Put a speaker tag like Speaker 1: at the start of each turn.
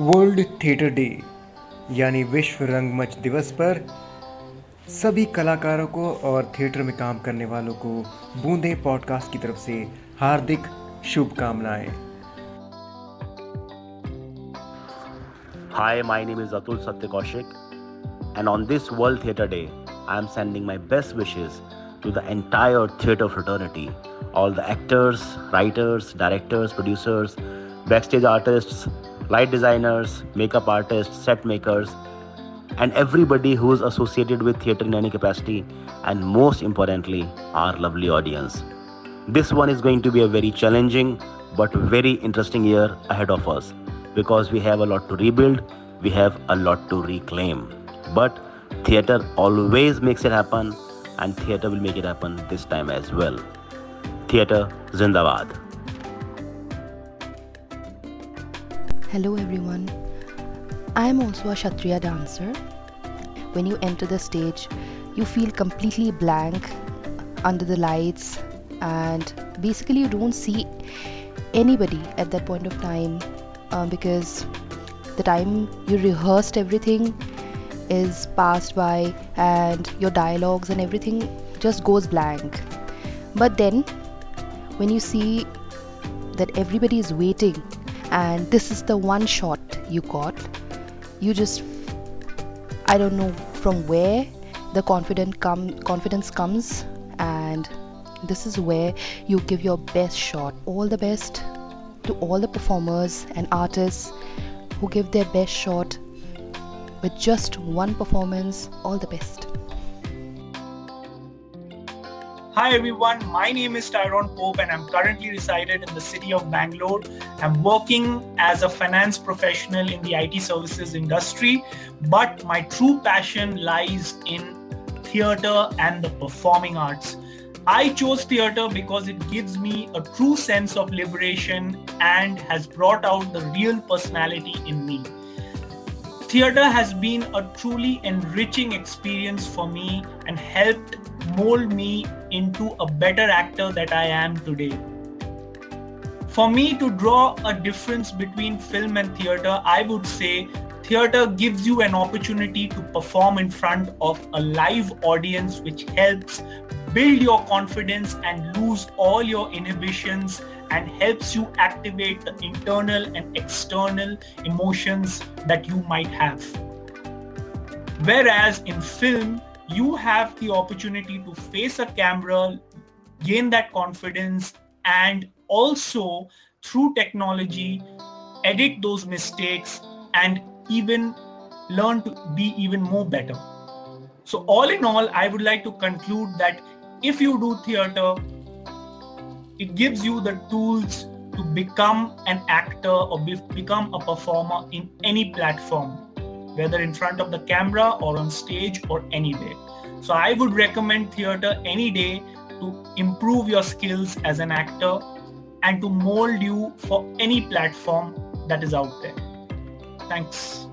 Speaker 1: World theatre day यानी विश्व रंगमंच दिवस पर सभी कलाकारों को और थिएटर में काम करने वालों को बूंदे पॉडकास्ट की तरफ़ से हार्दिक शुभकामनाएँ।
Speaker 2: Hi my name is Atul Satya Kaushik and on this world theatre day I am sending my best wishes to the entire theatre fraternity all the actors writers directors producers backstage artist light designers, makeup artists, set makers, and everybody who is associated with theatre in any capacity, and most importantly, our lovely audience. This one is going to be a very challenging but very interesting year ahead of us because we have a lot to rebuild, we have a lot to reclaim. But theatre always makes it happen, and theatre will make it happen this time as well. Theatre Zindabad.
Speaker 3: Hello everyone. I am also a Sattriya dancer. When you enter the stage, you feel completely blank under the lights, and basically, you don't see anybody at that point of time um, because the time you rehearsed everything is passed by, and your dialogues and everything just goes blank. But then, when you see that everybody is waiting and this is the one shot you got. You just i don't know from where the confident come confidence comes. And this is where you give your best shot. All the best to all the performers and artists who give their best shot with just one performance. All the best
Speaker 4: Hi everyone, my name is Tyrone Pope and I'm currently resided in the city of Bangalore. I'm working as a finance professional in the IT services industry, but my true passion lies in theater and the performing arts. I chose theater because it gives me a true sense of liberation and has brought out the real personality in me. Theater has been a truly enriching experience for me and helped mold me into a better actor that I am today. For me to draw a difference between film and theater, I would say theater gives you an opportunity to perform in front of a live audience, which helps build your confidence and lose all your inhibitions and helps you activate the internal and external emotions that you might have. Whereas in film, you have the opportunity to face a camera, gain that confidence, and also through technology, edit those mistakes and even learn to be even more better. So, all in all, I would like to conclude that if you do theater, it gives you the tools to become an actor or be- become a performer in any platform whether in front of the camera or on stage or anywhere. So I would recommend theater any day to improve your skills as an actor and to mold you for any platform that is out there. Thanks.